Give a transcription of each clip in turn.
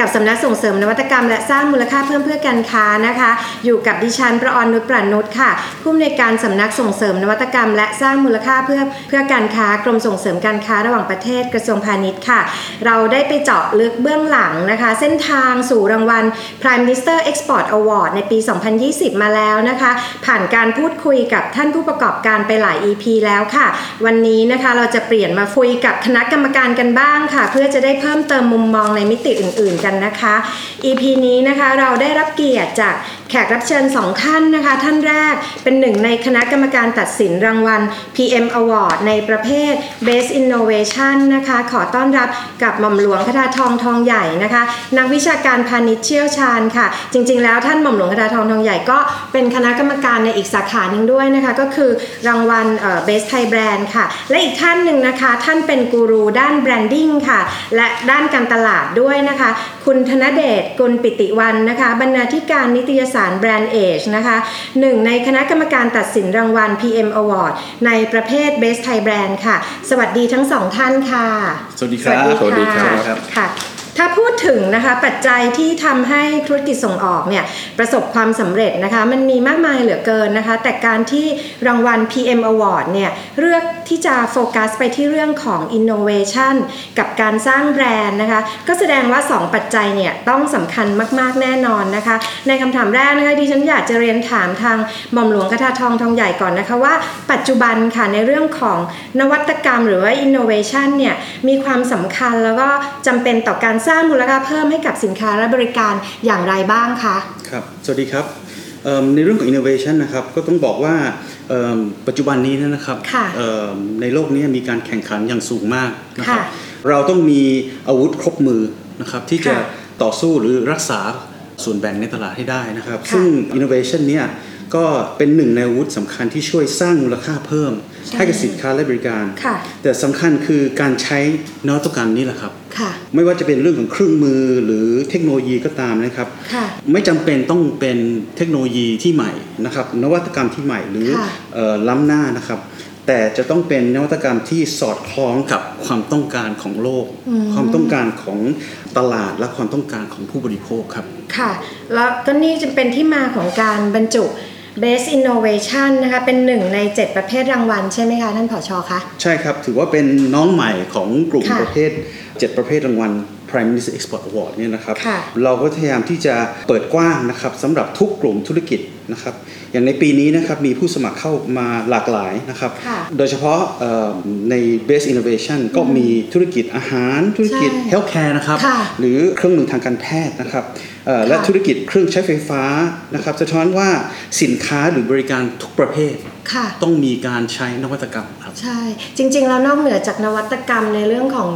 กับสำนักส่งเสริมนวัตกรรม และสร้างมูลค่าเพิ่มเพื่อการค้านะคะ อยู่กับดิฉันประออนนุชประนุชค่ะ ผู้อำนวยการสำนักส่งเสริมนวัตกรรม และสร้างมูลค่าเพื่อเพื่อการค้ากรมส่งเสริมการค้าระหว่างประเทศกระทรวงพาณิชย์ค่ะ เราได้ไปเจาะลึกเบื้องหลังนะคะ เส้นทางสู่รางวัล Prime Minister Export Award ในปี 2020 มาแล้วนะคะ ผ่านการพูดคุยกับท่านผู้ประกอบการไปหลาย EP แล้วค่ะ วันนี้นะคะเราจะเปลี่ยนมาคุยกับคณะกรรมการกันบ้างค่ะ เพื่อจะได้เพิ่มเติมมุมมองในมิติอื่น ๆ กันนะคะ EP นี้นะคะเราได้รับเกียรติจากแขกรับเชิญสองท่านนะคะ ท่านแรกเป็นหนึ่งในคณะกรรมการตัดสินรางวัล PM Award ในประเภท Best Innovation นะคะ ขอต้อนรับกับหม่อมหลวงคทาทองทองใหญ่นะคะ นักวิชาการพาณิชย์เชี่ยวชาญค่ะ จริง ๆ แล้วท่านหม่อมหลวงคทาทองทองใหญ่ก็เป็นคณะกรรมการในอีกสาขาหนึ่งด้วยนะคะ ก็คือรางวัล Best Thai Brand ค่ะ และอีกท่านหนึ่งนะคะ ท่านเป็นกูรูด้านแบรนดิ้งค่ะ และด้านการตลาดด้วยนะคะคุณธนเดชกุลปิติวันนะคะ บรรณาธิการนิตยสารแบรนด์เอชนะคะหนึ่งในคณะกรรมการตัดสินรางวัล PM Award ในประเภท Best Thai Brand ค่ะ สวัสดีทั้งสองท่านค่ะ สวัสดีครับ สวัสดีค่ะสวัสดีครับค่ะ ถ้าพูดถึงนะคะปัจจัยที่ทำให้ธุรกิจส่งออกเนี่ยประสบความสำเร็จนะคะมันมีมากมายเหลือเกินนะคะแต่การที่รางวัล PM Award เนี่ยเลือกที่จะโฟกัสไปที่เรื่องของ innovation กับการสร้างแบรนด์นะคะก็แสดงว่า 2 ปัจจัยเนี่ยต้องสำคัญมากๆแน่นอนนะคะในคำถามแรกนะคะดิฉันอยากจะเรียนถามทางหม่อมหลวงคทาทองทองใหญ่ก่อนนะคะว่า ปัจจุบันค่ะในเรื่องของนวัตกรรมหรือว่า innovation เนี่ยมีความสำคัญแล้วก็จำเป็นต่อการสร้างมูลค่าเพิ่มให้กับสินค้าและบริการอย่างไรบ้างคะครับ สวัสดีครับเอิ่มในเรื่องของ innovation นะครับก็ต้องบอกว่าเอิ่มปัจจุบันนี้นะครับค่ะเอิ่มในโลกนี้มีการแข่งขันอย่างสูงมากนะครับค่ะเราต้องมีอาวุธครบมือนะครับที่จะค่ะต่อสู้หรือรักษาส่วนแบ่งในตลาดให้ได้นะครับค่ะซึ่ง innovation เนี่ย ก็เป็นหนึ่งในอาวุธสำคัญที่ช่วยสร้างมูลค่าเพิ่มใช่ให้กับสินค้าและบริการค่ะแต่สำคัญคือการใช้นวัตกรรมนี่แหละครับค่ะไม่ว่าจะเป็นเรื่องของเครื่องมือหรือเทคโนโลยีก็ตามนะครับค่ะไม่จำเป็นต้องเป็นเทคโนโลยีที่ใหม่นะครับ นวัตกรรมที่ใหม่หรือค่ะเอ่อล้ำหน้านะครับ แต่จะต้องเป็นนวัตกรรมที่สอดคล้องกับความต้องการของโลก ความต้องการของตลาดและความต้องการของผู้บริโภคครับ ค่ะ แล้วก็นี่จะเป็นที่มาของการบรรจุ Best Innovation นะคะเป็นหนึ่งใน 7 ประเภทรางวัลใช่ไหมคะ ท่านผอชอคะ ใช่ครับ ถือว่าเป็นน้องใหม่ของกลุ่มค่ะ ประเภท 7 ประเภทรางวัล Prime Minister Export Award เนี่ยนะครับค่ะเราก็พยายามที่จะเปิดกว้างนะครับสำหรับทุกกลุ่มธุรกิจนะครับอย่างในปีนี้นะครับมีผู้สมัครเข้ามาหลากหลายนะครับค่ะโดยเฉพาะเอ่อใน Best Innovation ก็มีธุรกิจอาหารธุรกิจใช่ Healthcare นะครับค่ะหรือเครื่องมือทางการแพทย์นะครับเอ่อและค่ะธุรกิจเครื่องใช้ไฟฟ้านะครับสะท้อนว่าสินค้าหรือบริการทุกประเภทค่ะต้องมีการใช้นวัตกรรม ครับ ใช่ จริง ๆ แล้วนอกเหนือจากนวัตกรรมในเรื่องของ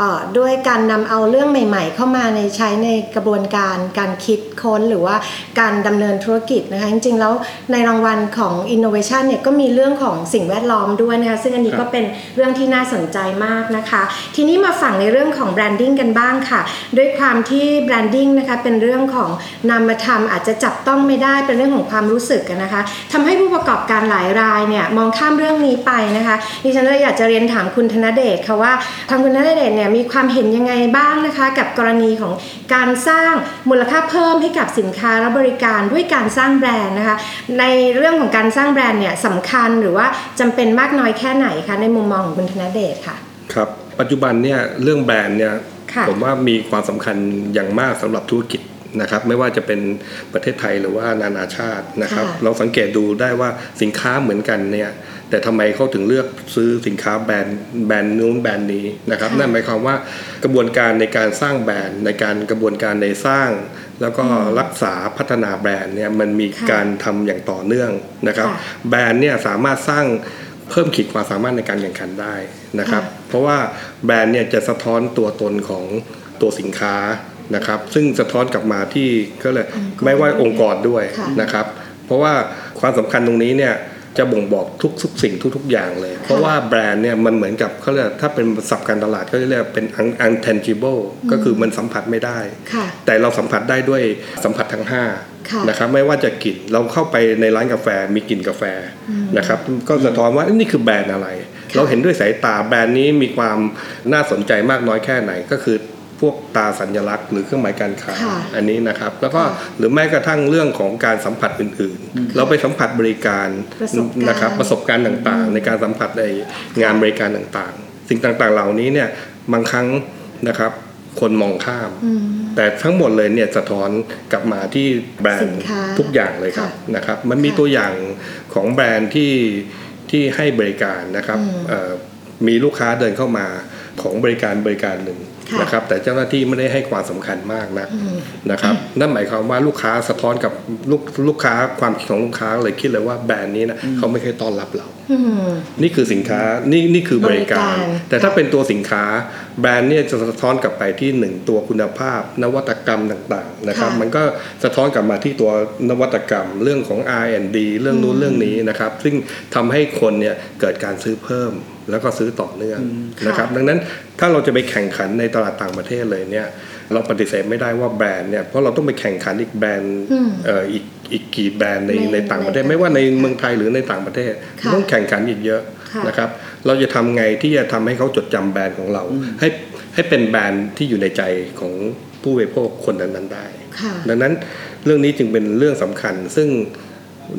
อด้วยการนำเอาเรื่องใหม่ ๆ เข้ามาในใช้ในกระบวนการการคิดค้นหรือว่าการดำเนินธุรกิจนะคะจริง ๆ แล้วในรางวัลของ Innovation เนี่ยก็มีเรื่องของสิ่งแวดล้อมด้วยนะคะซึ่งอันนี้ก็เป็นเรื่องที่น่าสนใจมากนะคะ ทีนี้มาฝั่งในเรื่องของ branding กันบ้างค่ะ ด้วยความที่ branding นะคะเป็นเรื่องของนามธรรมอาจจะจับต้องไม่ได้เป็นเรื่องของความรู้สึกนะคะทำให้ผู้ประกอบการหลายรายเนี่ยมองข้ามเรื่องนี้ไปนะคะดิฉันเลยอยากจะเรียนถามคุณธนเดชค่ะว่าทางคุณธนเดชเนี่ยมีความเห็นยังไงบ้างนะคะ กับกรณีของการสร้างมูลค่าเพิ่มให้กับสินค้าและบริการด้วยการสร้างแบรนด์นะคะ ในเรื่องของการสร้างแบรนด์เนี่ยสำคัญหรือว่าจำเป็นมากน้อยแค่ไหนคะในมุมมองของคุณธนเดชค่ะครับปัจจุบันเนี่ยเรื่องแบรนด์เนี่ยค่ะผมว่ามีความสำคัญอย่างมากสำหรับธุรกิจนะครับไม่ว่าจะเป็นประเทศไทยหรือว่านานาชาตินะครับค่ะเราสังเกตดูได้ว่าสินค้าเหมือนกันเนี่ย แต่ทำไมเขาถึงเลือกซื้อสินค้าแบรนด์แบรนด์นู้นแบรนด์นี้นะครับค่ะนั่นหมายความว่ากระบวนการในการสร้างแบรนด์ในการกระบวนการในสร้าง แล้วก็รักษาพัฒนาแบรนด์เนี่ยมันมีค่ะการทำอย่างต่อเนื่องนะครับค่ะแบรนด์เนี่ยสามารถสร้างเพิ่มขีดความสามารถในการแข่งขันได้นะครับค่ะเพราะว่าแบรนด์เนี่ยจะสะท้อนตัวตนของตัวสินค้านะครับ ซึ่งสะท้อนกลับมาที่ก็เลยไม่ว่าองค์กรด้วยค่ะนะครับ เพราะว่าความสำคัญตรงนี้เนี่ย จะบ่งบอกทุกทุกสิ่งทุก ๆ อย่างเลย เพราะว่าแบรนด์เนี่ยมันเหมือนกับเขาเรียกถ้าเป็นศัพท์การตลาดก็เรียกเป็น un- untangible ก็คือมันสัมผัสไม่ได้ค่ะแต่เราสัมผัสได้ด้วยสัมผัสทั้งค่ะ5นะครับไม่ว่าจะกลิ่นเราเข้าไปในร้านกาแฟมีกลิ่นกาแฟนะครับก็สะท้อนว่าเอ้ยนี่คือแบรนด์อะไรค่ะเราเห็นด้วยสายตาแบรนด์นี้มีความน่าสนใจมากน้อยแค่ไหนก็คือ พวกตาสัญลักษณ์หรือเครื่องหมายการค้าค่ะอันนี้นะครับ แล้วก็ค่ะหรือแม้กระทั่งเรื่องของการสัมผัสอื่นๆ เราไปสัมผัสบริการประสบการณ์นะครับประสบการณ์ต่างๆ ในการสัมผัสในงานบริการต่างๆ สิ่งต่างๆเหล่านี้เนี่ยบางครั้งนะครับคนมองข้ามอืมแต่ทั้งหมดเลยเนี่ยสะท้อนกลับมาที่แบรนสิด์นค้าทุกอย่างเลยครับค่ะนะครับมันมีค่ะตัวอย่างของแบรนด์ที่ที่ให้บริการนะครับอืมเอ่อมีลูกค้าเดินเข้ามาของบริการบริการหนึ่งค่ะ นะครับ แต่เจ้าหน้าที่ไม่ได้ให้ความสำคัญมากนะอืมนะครับ นั่นหมายความว่าลูกค้าสะท้อนกับลูกลูกค้าความคิดของลูกค้าเลยคิดเลยว่าแบรนด์นี้นะเขาไม่เคยต้อนรับเราอืมนี่คือสินค้านี่นี่คือบริการบริการ แต่ถ้าเป็นตัวสินค้าแบรนด์เนี่ยจะสะท้อนกลับไปที่หนึ่งตัวคุณภาพ นวัตกรรมต่างๆนะครับค่ะมันก็สะท้อนกลับมาที่ตัวนวัตกรรมเรื่องของ R&D เรื่องนู้นเรื่องนี้นะครับ ซึ่งทำให้คนเนี่ยเกิดการซื้อเพิ่ม แล้วก็ซื้อต่อเนื่องนะครับดังนั้นถ้าเราจะไปแข่งขันในตลาดต่างประเทศเลยเนี่ยเราปฏิเสธไม่ได้ว่าแบรนด์เนี่ยเพราะเราต้องไปแข่งขันอีกแบรนด์อืมเอ่ออีกอีกกี่แบรนด์ในในในต่างประเทศในไม่ว่าในเมืองไทยหรือในต่างประเทศค่ะต้องแข่งขันอีกเยอะค่ะนะครับเราจะทำไงที่จะทำให้เขาจดจำแบรนด์ของเรา ให้ให้เป็นแบรนด์ที่อยู่ในใจของผู้บริโภคคนนั้นๆได้ค่ะดังนั้นเรื่องนี้จึงเป็นเรื่องสำคัญ ซึ่ง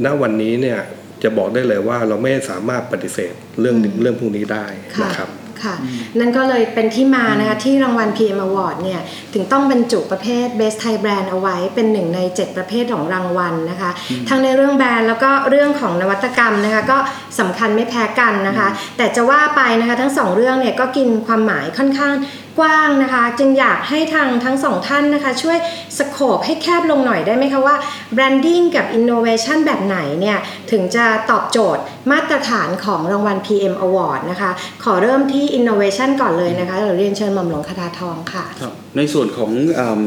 ณวันนี้เนี่ย จะบอกได้เลยว่าเราไม่สามารถปฏิเสธเรื่องเรื่องพวกนี้ได้ค่ะนะครับค่ะนั่นก็เลยเป็นที่มานะคะที่รางวัล PM Award เนี่ยถึงต้องบรรจุประเภท Best Thai Brand เอาไว้เป็นหนึ่งใน 7 ประเภทของรางวัลนะคะ ทั้งในเรื่องแบรนด์แล้วก็เรื่องของนวัตกรรมนะคะก็สำคัญไม่แพ้กันนะคะ แต่จะว่าไปนะคะทั้งสองเรื่องเนี่ยก็กินความหมายค่อนข้าง กว้างนะคะ จึงอยากให้ทางทั้งสองท่านนะคะ ช่วยสโคปให้แคบลงหน่อยได้ไหมคะว่า branding กับ innovation แบบไหนเนี่ย ถึงจะตอบโจทย์มาตรฐานของรางวัล PM Award นะคะ ขอเริ่มที่ innovation ก่อนเลยนะคะเราเรียนเชิญหม่อมหลวงคทาทองค่ะครับในส่วนของเอิ่ม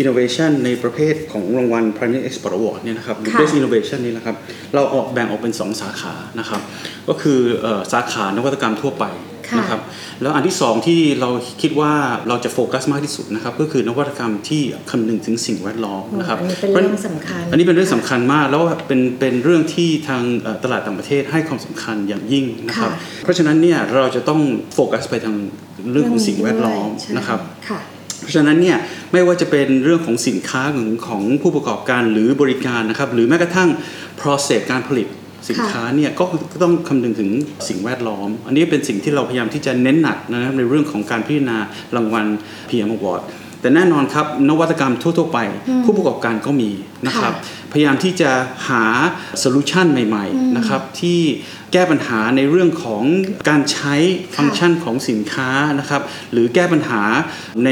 innovation ในประเภทของรางวัล Pioneer Export Award เนี่ยนะครับหรือค่ะ Best Innovation นี่นะครับ เราออกแบ่งออกเป็น 2 สาขานะครับ ก็คือเอ่อสาขานวัตกรรมทั่วไปค่ะ นะครับแล้วอันที่สองที่เราคิดว่าเราจะโฟกัสมากที่สุดนะครับก็คือนวัตกรรมที่คำนึงถึงสิ่งแวดล้อมนะครับอันนี้เป็นเรื่องสำคัญอันนี้เป็นเรื่องสำคัญมากแล้วเป็นเป็นเรื่องที่ทางเอ่อตลาดต่างประเทศให้ความสำคัญอย่างยิ่งนะครับค่ะเพราะฉะนั้นเนี่ยเราจะต้องโฟกัสไปทางเรื่องของสิ่งแวดล้อมใช่นะครับค่ะเพราะฉะนั้นเนี่ยไม่ว่าจะเป็นเรื่องของสินค้าของของผู้ประกอบการหรือบริการนะครับหรือแม้กระทั่ง process การผลิต สินค้าเนี่ยก็ก็ต้องคำนึงถึงสิ่งแวดล้อม อันนี้เป็นสิ่งที่เราพยายามที่จะเน้นหนักนะครับในเรื่องของการพิจารณารางวัล PM Award แต่แน่นอนครับนวัตกรรมทั่วๆไป ผู้ประกอบการก็มีนะครับ พยายามที่จะหาโซลูชันใหม่ๆนะครับที่แก้ปัญหาในเรื่องของการใช้ฟังก์ชันของสินค้านะครับหรือแก้ปัญหาใน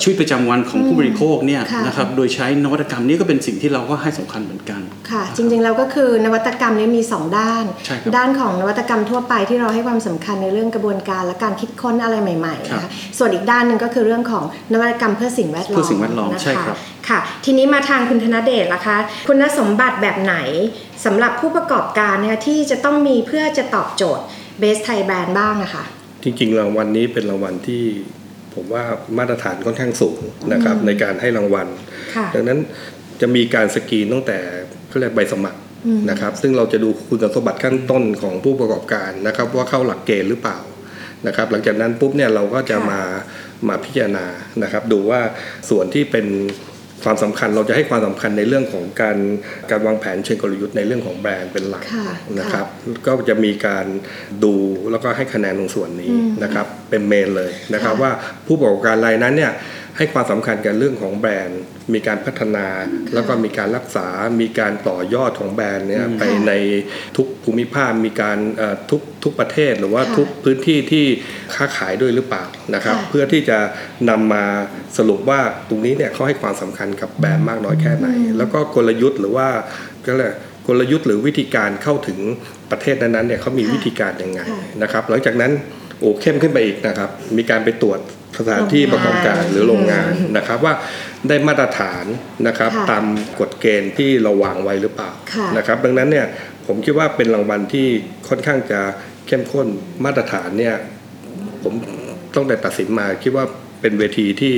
ชีวิตประจำวันของผู้บริโภคเนี่ยค่ะนะครับโดยใช้นวัตกรรมนี้ก็เป็นสิ่งที่เราก็ให้สำคัญเหมือนกันค่ะ จริงๆแล้วก็คือนวัตกรรมเนี้มี 2 ด้านใช่ครับด้านของนวัตกรรมทั่วไปที่เราให้ความสำคัญในเรื่องกระบวนการและการคิดค้นอะไรใหม่ๆครันะบคะส่วนอีกด้านหนึ่งก็คือเรื่องของนวัตกรรมเพื่อสิ่งแวดล้อมเพื่อสิ่งแวดล้อมนะคะใช่ครับค่ะ ทีนี้มาทางคุณธนเดชล่ะคะคุณสมบัติแบบไหนสำหรับผู้ประกอบการนะคะที่จะต้องมีเพื่อจะตอบโจทย์ Best Thai Brand บ้างนะคะจริงๆรางวัลนี้เป็นรางวัลที่ผมว่ามาตรฐานค่อนข้างสูงนะครับในการให้รางวัลค่ะดังนั้นจะมีการสกรีนตั้งแต่เขาเรียกใบสมัครนะครับ ซึ่งเราจะดูคุณสมบัติขั้นต้นของผู้ประกอบการนะครับ ว่าเข้าหลักเกณฑ์หรือเปล่านะครับ หลังจากนั้นปุ๊บเนี่ยเราก็จะค่ะมามาพิจารณานะครับ ดูว่าส่วนที่เป็น ความสำคัญเราจะให้ความสำคัญในเรื่องของการการวางแผนเชิงกลยุทธ์ในเรื่องของแบรนด์เป็นหลักค่ะนะครับก็จะมีการดูแล้วก็ให้คะแนนตรงส่วนนี้นะครับเป็นเมนเลยนะครับค่ะว่าผู้ประกอบการรายนั้นเนี่ย ให้ความสำคัญกับเรื่องของแบรนด์ มีการพัฒนาแล้วก็มีการรักษา มีการต่อยอดของแบรนด์เนี่ยไปในทุกภูมิภาค มีการเอ่อทุกทุกประเทศหรือว่าค่ะทุกพื้นที่ที่ค้าขายด้วยหรือเปล่านะครับค่ะเพื่อที่จะนำมาสรุปว่าตรงนี้เนี่ยเขาให้ความสำคัญกับแบรนด์มากน้อยแค่ไหน แล้วก็กลยุทธ์หรือว่าก็เลยกกลยุทธ์หรือวิธีการเข้าถึงประเทศนั้นๆเนี่ยเขามีค่ะวิธีการยังไงค่ะนะครับ หลังจากนั้นโอ้เข้มขึ้นไปอีกนะครับ มีการไปตรวจ สถานที่โรงงานประกอบการหรือโรงงานนะครับว่าได้มาตรฐานนะครับค่ะตามกฎเกณฑ์ที่เราวางไว้หรือเปล่าค่ะนะครับดังนั้นเนี่ยผมคิดว่าเป็นรางวัลที่ค่อนข้างจะเข้มข้นมาตรฐานเนี่ยผมต้องแต่ตัดสินมาคิดว่าเป็นเวทีที่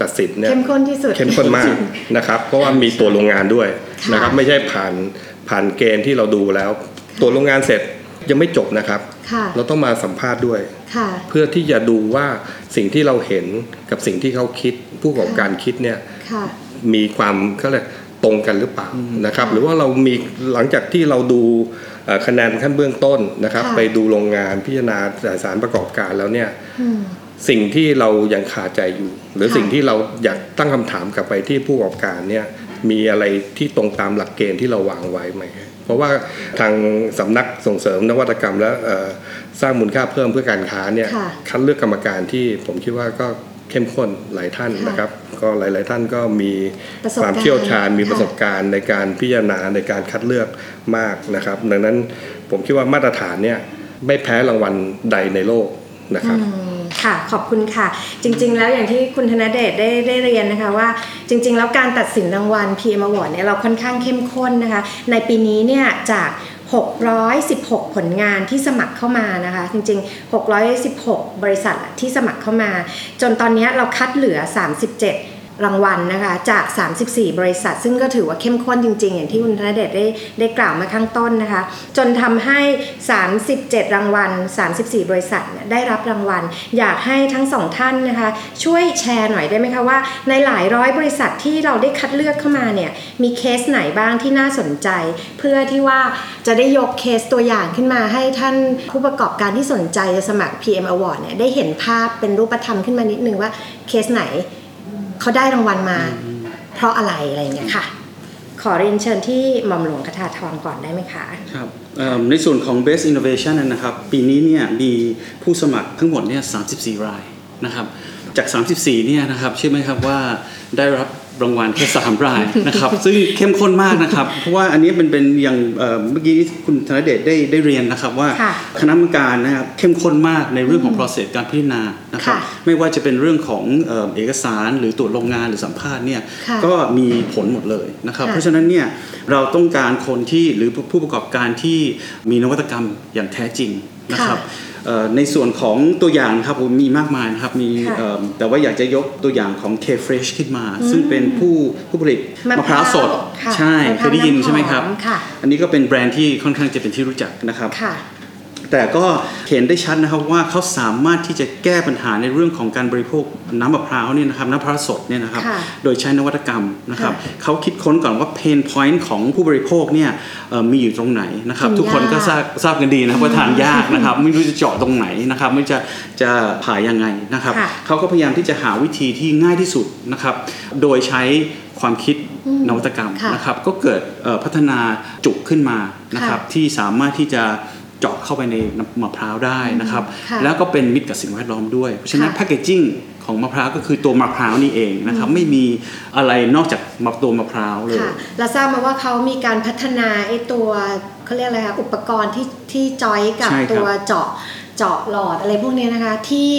ตัดสินเนี่ยเข้มข้นที่สุดเข้มข้นมากนะครับ เพราะว่ามีตัวโรงงานด้วยค่ะนะครับ ไม่ใช่ผ่านผ่านเกณฑ์ที่เราดูแล้ว ตัวโรงงานเสร็จ ยังไม่จบนะครับค่ะเราต้องมาสัมภาษณ์ด้วยค่ะเพื่อที่จะดูว่าสิ่งที่เราเห็นกับสิ่งที่เขาคิดผู้ประกอบการคิดเนี่ยค่ะมีความเขาเรียกตรงกันหรือเปล่านะครับค่ะหรือว่าเรามีหลังจากที่เราดูเอ่อคะแนนขั้นเบื้องต้นนะครับค่ะไปดูโรงงานพิจารณาสารประกอบการแล้วเนี่ยอืมสิ่งที่เรายังขาดใจอยู่ หรือค่ะสิ่งที่เราอยากตั้งคำถามกลับไปที่ผู้ประกอบการเนี่ยมีอะไรที่ตรงตามหลักเกณฑ์ที่เราวางไว้ไหม เพราะว่าทางสำนักส่งเสริมนวัตกรรม และเอ่อสร้างมูลค่าเพิ่มเพื่อการค้าเนี่ยค่ะคัดเลือกกรรมการที่ผมคิดว่าก็เข้มข้นหลายท่านค่ะนะครับ ก็หลาย ๆ ท่านก็มีประสบความการณ์เชี่ยวชาญมีค่ะประสบการณ์ในการพิจารณาในการคัดเลือกมากนะครับ ดังนั้นผมคิดว่ามาตรฐานเนี่ยไม่แพ้รางวัลใดในโลกนะครับอืม ค่ะขอบคุณค่ะ จริง ๆ แล้วอย่างที่คุณธนเดชได้ได้เรียนนะคะว่า จริง ๆ แล้วการตัดสินรางวัล PM Award เนี่ยเราค่อนข้างเข้มข้นนะคะ ในปีนี้เนี่ยจาก 616 ผลงานที่สมัครเข้ามานะคะ จริง ๆ 616 บริษัทที่สมัครเข้ามา จนตอนนี้เราคัดเหลือ 37 รางวัลนะคะจาก 34 บริษัท ซึ่งก็ถือว่าเข้มข้นจริง ๆ อย่างที่คุณธนเดชได้ได้กล่าวมาข้างต้นนะคะ จนทำให้ 37 รางวัล 34 บริษัทได้รับรางวัล อยากให้ทั้งสองท่านนะคะ ช่วยแชร์หน่อยได้ไหมคะว่า ในหลายร้อยบริษัทที่เราได้คัดเลือกเข้ามาเนี่ยมีเคสไหนบ้างที่น่าสนใจ เพื่อที่ว่าจะได้ยกเคสตัวอย่างขึ้นมาให้ท่านผู้ประกอบการที่สนใจจะสมัคร PM Award เนี่ยได้เห็นภาพเป็นรูปธรรมขึ้นมานิดนึงว่าเคสไหน เขาได้รางวัลมา เพราะอะไรอะไรอย่างเงี้ยค่ะ ขอเรียนเชิญที่หม่อมหลวงคทาทรก่อนได้ไหมคะครับเอิ่มในส่วนของ Best Innovation นั้นนะครับ ปีนี้เนี่ยมีผู้สมัครทั้งหมดเนี่ย34 รายนะครับจาก 34 เนี่ยนะครับเชื่อไหมครับว่าได้รับ รางวัลแค่3รายนะครับ ซึ่งเข้มข้นมากนะครับ เพราะว่าอันนี้เป็นเป็นอย่างเอ่อเมื่อกี้คุณธนเดชได้ได้เรียนนะครับว่าค่ะคณะกรรมการนะครับเข้มข้นมากในเรื่องของ process การพิจารณานะครับค่ะไม่ว่าจะเป็นเรื่องของเอ่อเอกสารหรือตรวจโรงงานหรือสัมภาษณ์เนี่ยค่ะก็มีผลหมดเลยนะครับค่ะเพราะฉะนั้นเนี่ยเราต้องการคนที่หรือผู้ประกอบการที่มีนวัตกรรมอย่างแท้จริงนะครับเอ่อ ในส่วนของตัวอย่างนะครับผมมีมากมายนะครับมีค่ะเอิ่มแต่ว่าอยากจะยกตัวอย่างของ K Fresh ขึ้นมา ซึ่งเป็นผู้ผู้ผลิตมะมะพพร้าร้าววสดค่ะใช่มะพเคร้าวยได้ยินน้ำหอมใช่ไหมครับค่ะอันนี้ก็เป็นแบรนด์ที่ค่อนข้างจะเป็นที่รู้จักนะครับค่ะ แต่ก็เห็นได้ชัดนะครับว่าเขาสามารถที่จะแก้ปัญหาในเรื่องของการบริโภคน้ำมะพร้าวเนี่ยนะครับน้ำมะพร้าวสดเนี่ยนะครับค่ะโดยใช้นวัตกรรมนะครับค่ะเขาคิดค้นก่อนว่าเพนพอยต์ของผู้บริโภคเนี่ยเอ่อมีอยู่ตรงไหนนะครับกินทุกคนก็ยากทราบทราบกันดีนะครับว่าทานยากนะครับไม่รู้จะเจาะตรงไหนนะครับไม่จะจะผ่ายังไงนะครับค่ะเขาก็พยายามที่จะหาวิธีที่ง่ายที่สุดนะครับโดยใช้ความคิดนวัตกรรมค่ะนะครับก็เกิดเอ่อพัฒนาจุกขึ้นมานะครับค่ะที่สามารถที่จะ เจาะเข้าไปในน้ำมะพร้าวได้นะครับค่ะแล้วก็เป็นมิตรกับสิ่งแวดล้อมด้วย เพราะฉะนั้นค่ะแพคเกจิ้งของมะพร้าวก็คือตัวมะพร้าวนี่เองนะครับ ไม่มีอะไรนอกจากมะตัวมะพร้าวเลยค่ะเราทราบมาว่าเขามีการพัฒนาไอ้ตัวเขาเรียกอะไรคะอุปกรณ์ที่ที่จอยกับใช่ครับตัวเจาะเจาะหลอดอะไรพวกเนี้ยนะคะที่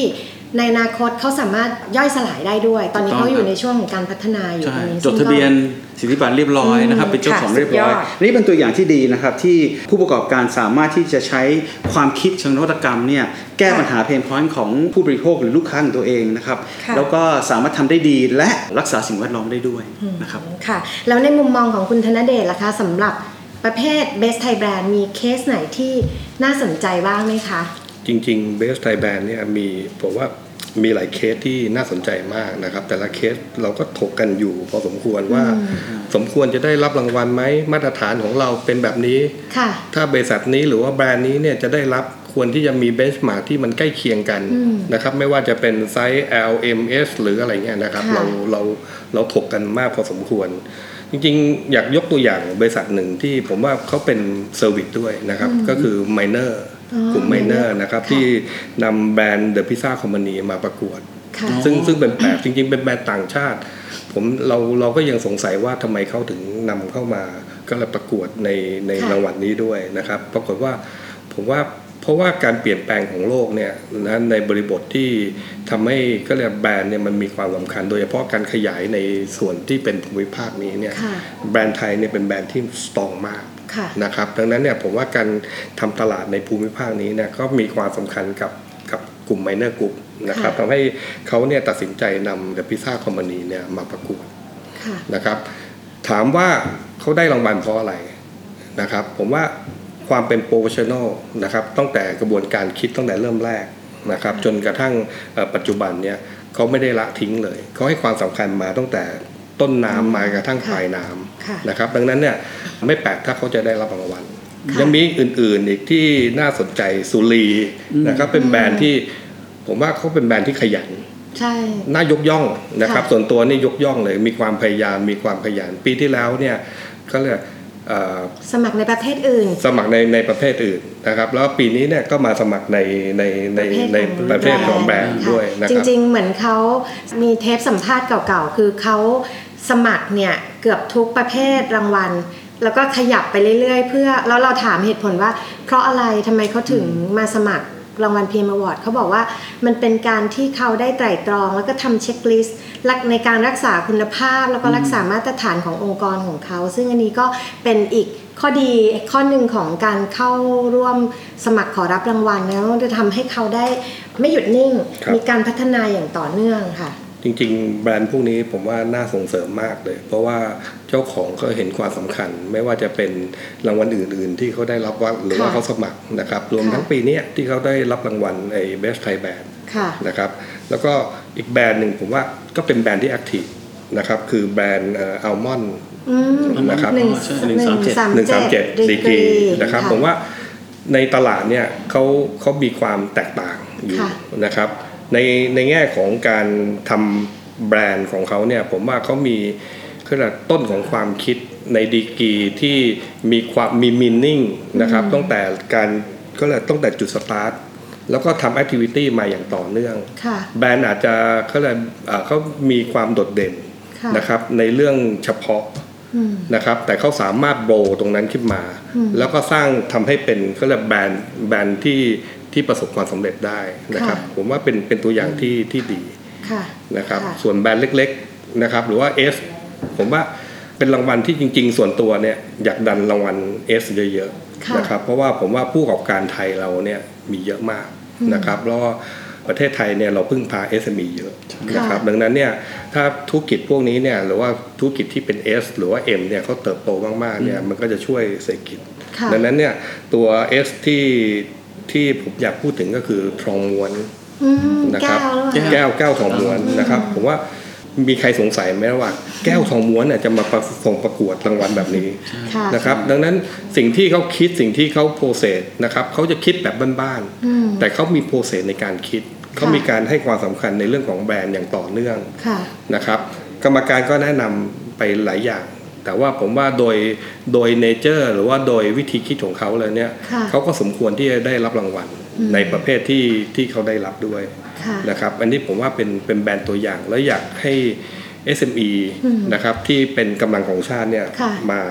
ในอนาคตเขาสามารถย่อยสลายได้ด้วย ตอนนี้เขาอยู่ในช่วงของการพัฒนาอยู่ใช่ตรงนี้จดซึ่งก็ทะเบียนสิทธิบัตรเรียบร้อยนะครับอืมเป็นเจ้าของค่ะเรียบร้อยสุดยอดนี่เป็นตัวอย่างที่ดีนะครับที่ผู้ประกอบการสามารถที่จะใช้ความคิดเชิงนวัตกรรมเนี่ยแก้ปัญหา pain point ของผู้บริโภคหรือลูกค้าของตัวเองนะครับค่ะแล้วก็สามารถทำได้ดีและรักษาสิ่งแวดล้อมได้ด้วยนะครับค่ะ แล้วในมุมมองของคุณธนเดชล่ะคะสำหรับประเภท Best Thai Brand มีเคสไหนที่น่าสนใจบ้างไหมคะจริงๆ Best Thai Brand เนี่ยมีผมว่า มีหลายเคสที่น่าสนใจมากนะครับ แต่ละเคสเราก็ถกกันอยู่พอสมควรว่า สมควรจะได้รับรางวัลไหมมาตรฐานของเราเป็นแบบนี้ค่ะถ้าบริษัทนี้หรือว่าแบรนด์นี้เนี่ยจะได้รับควรที่จะมีเบนช์มาที่มันใกล้เคียงกันอืมนะครับไม่ว่าจะเป็นไซส์ L M S หรืออะไรเงี้ยนะครับค่ะเราเราเราถกกันมากพอสมควร จริงๆ อยากยกตัวอย่างบริษัทหนึ่งที่ผมว่าเขาเป็นเซอร์วิสด้วยนะครับ ก็คือ Miner อ๋อ กลุ่ม Miner นะครับค่ะที่นำแบรนด์ The Pizza Company มาประกวดค่ะซึ่งซึ่งเป็นแปลกจริง ๆ เป็นแบรนด์ต่างชาติ ผมเราเราก็ยังสงสัยว่าทำไมเขาถึงนำเข้ามาก็เลยประกวดในในค่ะรางวัลนี้ด้วยนะครับ ปรากฏว่าผมว่าเพราะว่าการเปลี่ยนแปลงของโลกเนี่ยนะในบริบทที่ทำให้ก็เรียกแบรนด์เนี่ยมันมีความสำคัญ โดยเฉพาะการขยายในส่วนที่เป็นภูมิภาคนี้เนี่ยค่ะแบรนด์ไทยเนี่ยเป็นแบรนด์ที่สตรองมากค่ะ นะครับดังนั้นเนี่ยผมว่าการทำตลาดในภูมิภาคนี้เนี่ยก็มีความสำคัญกับกับกลุ่มไมเนอร์กลุ่มนะครับค่ะทำให้เขาเนี่ยตัดสินใจนำ The Pizza Company เนี่ยมาประกวดค่ะนะครับ ถามว่าเขาได้รางวัลเพราะอะไรนะครับ ผมว่าความเป็น professional นะครับตั้งแต่กระบวนการคิดตั้งแต่เริ่มแรกนะครับ จนกระทั่งเอ่อปัจจุบันเนี่ยเขาไม่ได้ละทิ้งเลย เขาให้ความสำคัญมาตั้งแต่ ต้นน้ำมากระทั่งปลายน้ำค่ะนะครับ ดังนั้นเนี่ยไม่แปลกถ้าเขาจะได้รับรางวัลค่ะยังมีอื่นๆอีกที่น่าสนใจสุรีนะครับเป็นแบรนด์ที่ผมว่าเขาเป็นแบรนด์ที่ขยันใช่น่ายกย่องนะครับค่ะส่วนตัวนี่ยกย่องเลย มีความพยายามมีความขยันปีที่แล้วเนี่ยก็เลยกเอ่อสมัครในประเทศอื่น สมัครในในประเภทอื่นนะครับ แล้วปีนี้เนี่ยก็มาสมัครในในในในประเภทของแบรนด์ค่ะด้วยนะจครับริง ๆ เหมือนเขามีเทปสัมภาษณ์เก่าๆ คือเขา สมัครเนี่ยเกือบทุกประเภทรางวัล แล้วก็ขยับไปเรื่อยๆ เพื่อแล้วเราถามเหตุผลว่า เพราะอะไรทำไมเขาถึงมาสมัครรางวัล PM Award เขาบอกว่ามันเป็นการที่เขาได้ไตร่ตรอง แล้วก็ทำ checklist ในการรักษาคุณภาพ แล้วก็รักษามาตรฐานขององค์กรของเขา ซึ่งอันนี้ก็เป็นอีกข้อดีข้อหนึ่งของการเข้าร่วมสมัครขอรับรางวัลแล้วจะทำให้เขาได้ไม่หยุดนิ่งครับมีการพัฒนาอย่างต่อเนื่องค่ะ จริง ๆ แบรนด์พวกนี้ผมว่าน่าส่งเสริมมากเลย เพราะว่าเจ้าของก็เห็นความสำคัญ ไม่ว่าจะเป็นรางวัลอื่น ๆ ที่เขาได้รับว่าหรือว่าค่ะเขาสมัครนะครับ รวมค่ะทั้งปีเนี้ยที่เขาได้รับรางวัลไอ้ Best Thai Brand ค่ะนะครับ แล้วก็อีกแบรนด์หนึ่งผมว่าก็เป็นแบรนด์ที่ active นะครับคือแบรนด์อัลมอนด์อืมนะครับหนึ่งใช่หนึ่งสามหนึ่งสามเจ็ดดีกรีดีกรีนะครับผมว่าในตลาดเนี่ยเขาเขามีความแตกต่างอยู่ค่ะนะครับ ในในแง่ของการทำแบรนด์ของเขาเนี่ยผมว่าเขามีคือต้นของความคิดในดีกรีที่มีความมีมินนิ่งนะครับตั้งแต่การก็เลยตั้งแต่จุดสตาร์ทแล้วก็ทำแอคทิวิตี้มาอย่างต่อเนื่องค่ะแบรนด์อาจจะเขาเลยกเอ่อเขามีความโดดเด่นค่ะนะครับในเรื่องเฉพาะอืมนะครับแต่เขาสามารถโบว์ตรงนั้นขึ้นมาอืมแล้วก็สร้างทำให้เป็นเขาเรียกแบรนด์แบรนด์ที่ ที่ประสบความสำเร็จได้นะครับค่ะผมว่าเป็นเป็นตัวอย่างที่ที่ดีค่ะนะครับค่ะส่วนแบรนด์เล็ก ๆนะครับ หรือว่า S ผมว่าเป็นรางวัลที่จริง ๆ ส่วนตัวเนี่ยอยากดันรางวัล S เยอะค่ะๆนะครับ เพราะว่าผมว่าผู้ประกอบการไทยเราเนี่ยมีเยอะมากนะครับแล้วก็ประเทศไทยเนี่ยเราพึ่งพา SME เยอะนะครับค่ะดังนั้นเนี่ยถ้าธุรกิจพวกนี้เนี่ยหรือว่าธุรกิจที่เป็น S หรือว่า M เนี่ยเขาเติบโตมากๆเนี่ยมันก็จะช่วยเศรษฐกิจค่ะดังนั้นเนี่ยตัว S ที่ ที่ผมอยากพูดถึงก็คือทองม้วนอืมนะครับแก้วหรือเปล่าแก้วแก้วทองม้วนนะครับ ผมว่ามีใครสงสัยไหมว่า แก้วทองม้วนเนี่ยจะมาประส่งประกวดรางวัลแบบนี้ค่ะนะครับ ดังนั้นสิ่งที่เขาคิดสิ่งที่เขาโปรเซสนะครับเขาจะคิดแบบบ้านอืมๆแต่เขามี process ในการคิดเขามีการให้ความสำคัญในเรื่องของแบรนด์อย่างต่อเนื่องค่ะนะครับ กรรมการก็แนะนำไปหลายอย่าง แต่ว่าผมว่าโดยโดย nature หรือว่าโดยวิธีคิดของเขาเลยเนี่ยค่ะเขาก็สมควรที่จะได้รับรางวัลในประเภทที่ที่เขาได้รับด้วยค่ะนะครับอันนี้ผมว่าเป็นเป็นแบรนด์ตัวอย่างแล้วอยากให้ SME อืมนะครับที่เป็นกำลังของชาติเนี่ยค่ะมา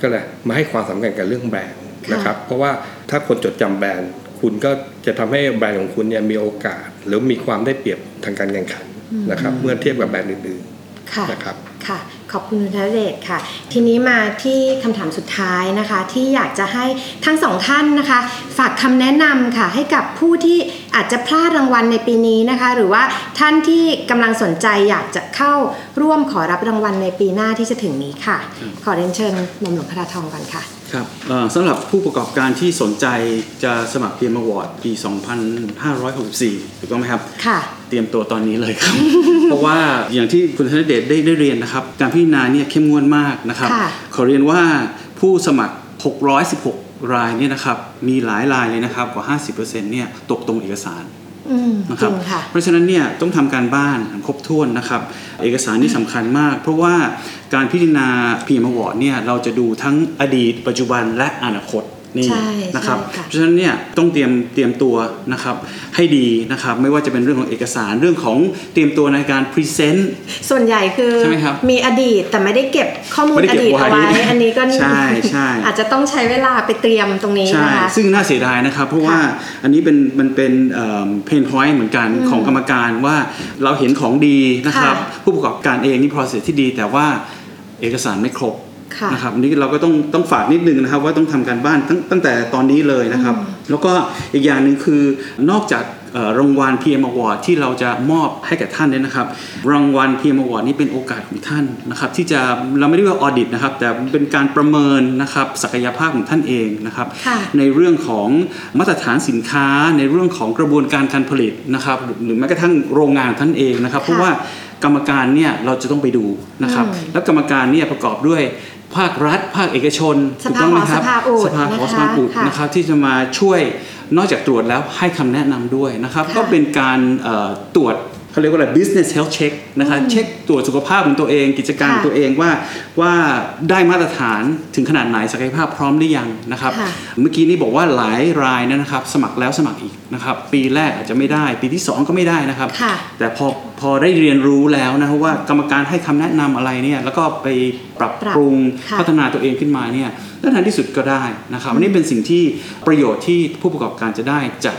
ก็เลยมาให้ความสำคัญกับเรื่องแบรนด์ค่ะนะครับเพราะว่าถ้าคนจดจำแบรนด์ คุณก็จะทำให้แบรนด์ของคุณเนี่ยมีโอกาส หรือมีความได้เปรียบทางการแข่งขันนะครับเมื่อเทียบกับแบรนด์อื่นค่ะๆนะครับค่ะ ขอบคุณคุณธเดชค่ะ ทีนี้มาที่คำถามสุดท้ายนะคะ ที่อยากจะให้ทั้งสองท่านนะคะ ฝากคำแนะนำค่ะ ให้กับผู้ที่อาจจะพลาดรางวัลในปีนี้นะคะ หรือว่าท่านที่กำลังสนใจอยากจะเข้าร่วมขอรับรางวัลในปีหน้าที่จะถึงนี้ค่ะ ขอเรียนเชิญหม่อมหลวงพระทองก่อนค่ะ ครับเอ่อสำหรับผู้ประกอบการที่สนใจจะสมัคร PM Award ปี 2564 ถูกต้องไหมครับ ค่ะ เตรียมตัวตอนนี้เลยครับ เพราะว่าอย่างที่คุณธนเดชได้ได้เรียนนะครับ การพิจารณาเนี่ยเข้มงวดมากนะครับค่ะขอเรียนว่าผู้สมัคร 616 รายเนี่ยนะครับ มีหลายรายเลยนะครับกว่า 50%เนี่ยตกตรงเอกสารอืม นะครัริบงค่ะเพราะฉะนั้นเนี่ยต้องทำการบ้านครบถ้วนนะครับ เอกสารนี่สำคัญมาก เพราะว่าการพิจารณา PM Award เนี่ยเราจะดูทั้งอดีต ปัจจุบันและอนาคต นี่ใช่นะครับใช่ค่ะเพราะฉะนั้นเนี่ยต้องเตรียมเตรียมตัวนะครับให้ดีนะครับ ไม่ว่าจะเป็นเรื่องของเอกสารเรื่องของเตรียมตัวในการ presentส่วนใหญ่คือใช่ไหมครับมีอดีตแต่ไม่ได้เก็บข้อมูลไม่ได้อเก็บดีตเอาไว้ไว้อันนี้ก็ใช่ใช่อาจจะต้องใช้เวลาไปเตรียมตรงนี้ใช่นะคะซึ่งน่าเสียดายนะครับ เพราะว่าอันนี้เป็นมันเป็นเพนพอยต์เหมือนกันของกรรมการว่าเราเห็นของดีนะครับค่ะผู้ประกอบการเองนี่ process ที่ดีแต่ว่าเอกสารไม่ครบค่ะ นะครับอันนี้เราก็ต้องต้องฝากนิดนึงนะครับว่าต้องทำการบ้านตั้งตั้งแต่ตอนนี้เลยนะครับ แล้วก็อีกอย่างหนึ่งคือนอกจากเอ่อรางวัล PM Award ที่เราจะมอบให้แก่ท่านเนี่ยนะครับ รางวัล PM Award นี่เป็นโอกาสของท่านนะครับ ที่จะเราไม่ได้ว่าออดิตนะครับ แต่เป็นการประเมินนะครับศักยภาพของท่านเองนะครับค่ะในเรื่องของมาตรฐานสินค้าในเรื่องของกระบวนการการผลิตนะครับหรือหรือแม้กระทั่งโรงงานท่านเองนะครับ เพราะว่ากรรมการเนี่ยเราจะต้องไปดูนะครับอืมแล้วกรรมการเนี่ยประกอบด้วย ภาครัฐ ภาคเอกชนสถูกภาต้องไหมหอครับสภาอูฐสภาหอนะคะสภาอุดค่ะนะครับที่จะมาช่วยนอกจากตรวจแล้วให้คำแนะนำด้วยนะครับค่ะก็เป็นการเอ่อตรวจ เขาเรียกว่าอะไร business health check นะคะเช็คตรวจสุขภาพของตัวเอง กิจการค่ะของตัวเองว่าว่าได้มาตรฐานถึงขนาดไหนศักยภาพพร้อมหรือยังนะครับค่ะเมื่อกี้นี้บอกว่าหลายรายเนยนะครับ สมัครแล้วสมัครอีกนะครับ ปีแรกอาจจะไม่ได้ ปีที่ 2 ก็ไม่ได้นะครับค่ะแต่พอพอได้เรียนรู้แล้วนะครับว่ากรรมการให้คำแนะนำอะไรเนี่ยแล้วก็ไปปรับปรับปรุงค่ะพัฒนาตัวเองขึ้นมาเนี่ยแล้วในที่สุดก็ได้นะครับอันนี้เป็นสิ่งที่ประโยชน์ที่ผู้ประกอบการจะได้จาก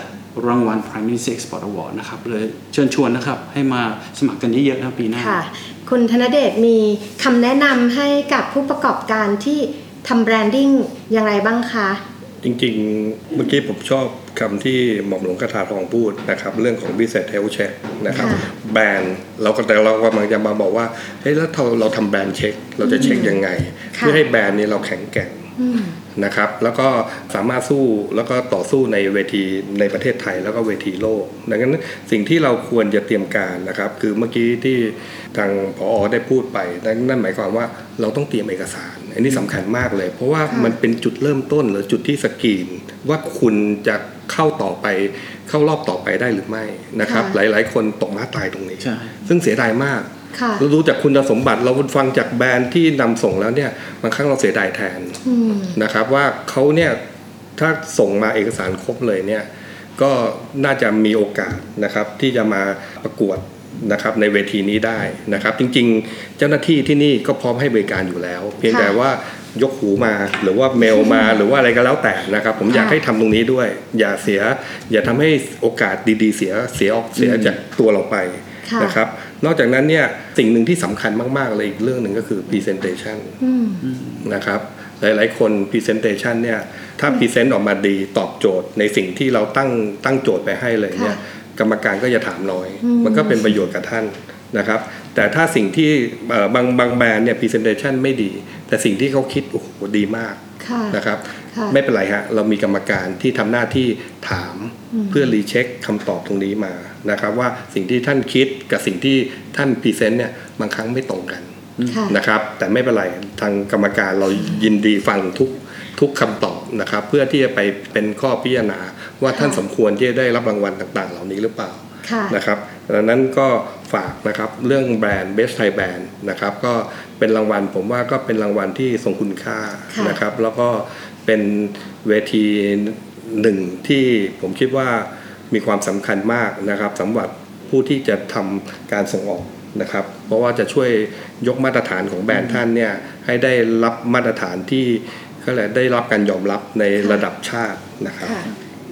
รางวัล Prime Minister Export Award นะครับเลยเชิญชวนนะครับให้มาสมัครกันเยอะๆนะปีหน้าค่ะ คุณธนเดชมีคำแนะนำให้กับผู้ประกอบการที่ทำแบรนดิ้งอย่างไรบ้างคะ จริงๆ เมื่อกี้ผมชอบคำที่หม่อมหลวงคาถาทองพูดนะครับ เรื่องของ business health check นะครับค่ะแบรนด์เราก็แต่เรากำลังจะมาบอกว่าเฮ้ยแล้วเราเราทำแบรนด์เช็ค เราจะเช็คยังไงค่ะเพื่อให้แบรนด์นี้เราแข็งแกร่งอืม นะครับ แล้วก็สามารถสู้แล้วก็ต่อสู้ในเวทีในประเทศไทยแล้วก็เวทีโลก ดังนั้นสิ่งที่เราควรจะเตรียมการนะครับ คือเมื่อกี้ที่ทางพอได้พูดไปนั่นนั่นหมายความว่าเราต้องเตรียมเอกสาร อันนี้สำคัญมากเลย เพราะว่าค่ะมันเป็นจุดเริ่มต้นหรือจุดที่สกรีน ว่าคุณจะเข้าต่อไปเข้ารอบต่อไปได้หรือไม่นะครับ หลาย ๆ คนตกม้าตายตรงนี้ใช่ซึ่งเสียดายมากค่ะ เรารู้จากคุณสมบัติเราฟังจากแบรนด์ที่นำส่งแล้วเนี่ยบางครั้งเราเสียดายแทนอืมนะครับว่าเขาเนี่ยถ้าส่งมาเอกสารครบเลยเนี่ยก็น่าจะมีโอกาสนะครับที่จะมาประกวดนะครับในเวทีนี้ได้นะครับ จริงๆ เจ้าหน้าที่ที่นี่ก็พร้อมให้บริการอยู่แล้ว เพียงค่ะแต่ว่ายกหูมาหรือว่าเมลมาหรือว่าอะไรก็แล้วแต่นะครับ ผมอยากค่ะให้ทำตรงนี้ด้วย อย่าเสีย อย่าทำให้โอกาสดีๆ เสียเสียออกเสียจากตัวเราไปค่ะนะครับ นอกจากนั้นเนี่ยสิ่งหนึ่งที่สำคัญมาก ๆ เลยอีกเรื่องหนึ่งก็คือ presentation อืมนะครับหลาย ๆ คน presentation เนี่ยถ้า present ออกมาดีตอบโจทย์ในสิ่งที่เราตั้งตั้งโจทย์ไปให้เลยเนี่ยค่ะกรรมการก็จะถามน้อยอืมมันก็เป็นประโยชน์กับท่านนะครับ แต่ถ้าสิ่งที่เอ่อบางบางแบรนด์เนี่ย presentation ไม่ดี แต่สิ่งที่เขาคิดโอ้โหดีมากค่ะนะครับค่ะ ไม่เป็นไรฮะ เรามีกรรมการที่ทำหน้าที่ถามเพื่อรีเช็คคำตอบตรงนี้มานะครับ ว่าสิ่งที่ท่านคิดกับสิ่งที่ท่านพรีเซนต์เนี่ยบางครั้งไม่ตรงกันค่ะนะครับ แต่ไม่เป็นไรทางกรรมการเรายินดีฟังทุกทุกคำตอบนะครับ เพื่อที่จะไปเป็นข้อพิจารณาว่าท่านสมควรที่จะได้รับรางวัลต่าง ๆ เหล่านี้หรือเปล่าค่ะนะครับดังนั้นก็ฝากนะครับเรื่องแบรนด์ Best Thai Brand นะครับ ก็ เป็นรางวัล ผมว่าก็เป็นรางวัลที่ทรงคุณค่าค่ะนะครับ แล้วก็เป็นเวทีหนึ่งที่ผมคิดว่ามีความสำคัญมากนะครับสำหรับผู้ที่จะทำการส่งออกนะครับ เพราะว่าจะช่วยยกมาตรฐานของแบรนด์ท่านเนี่ยให้ได้รับมาตรฐานที่ก็เลยได้รับการยอมรับในระดับชาตินะครับค่ะ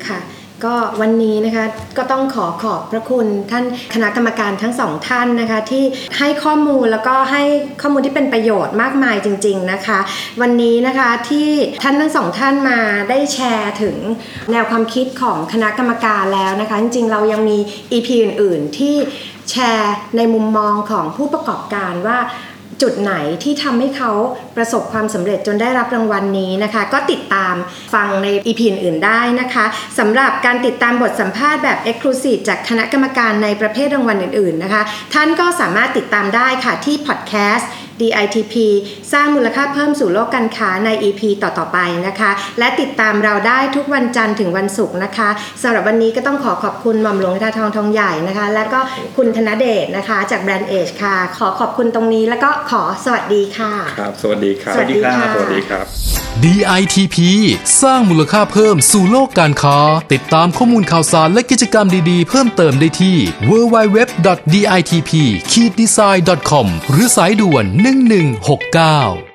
ค่ะ ก็วันนี้นะคะก็ต้องขอขอบพระคุณท่านคณะกรรมการทั้งสองท่านนะคะ ที่ให้ข้อมูลแล้วก็ให้ข้อมูลที่เป็นประโยชน์มากมายจริง ๆนะคะ วันนี้นะคะที่ท่านทั้งสองท่านมาได้แชร์ถึงแนวความคิดของคณะกรรมการแล้วนะคะ จริงๆเรายังมี EP อื่น ๆ ที่แชร์ในมุมมองของผู้ประกอบการว่า จุดไหนที่ทำให้เขาประสบความสำเร็จจนได้รับรางวัลนี้นะคะ ก็ติดตามฟังในอีพีอื่นๆได้นะคะสำหรับการติดตามบทสัมภาษณ์แบบ Exclusive จากคณะกรรมการในประเภทรางวัลอื่นๆนะคะ ท่านก็สามารถติดตามได้ค่ะที่พอดแคสต์ DITP สร้างมูลค่าเพิ่มสู่โลกการค้าใน EP ต่อๆไปนะคะ และติดตามเราได้ทุกวันจันทร์ถึงวันศุกร์นะคะสำหรับวันนี้ก็ต้องขอขอบคุณหม่อมหลวงทาทองทองใหญ่นะคะ และก็คุณธนเดชนะคะ จากแบรนด์เอชค่ะ ขอขอบคุณตรงนี้แล้วก็ขอสวัสดีค่ะ ครับ สวัสดีครับ สวัสดีค่ะ สวัสดีครับ DITP สร้างมูลค่าเพิ่มสู่โลกการค้า ติดตามข้อมูลข่าวสารและกิจกรรมดีๆ เพิ่มเติมได้ที่ www.ditp-design.com หรือสายด่วน1169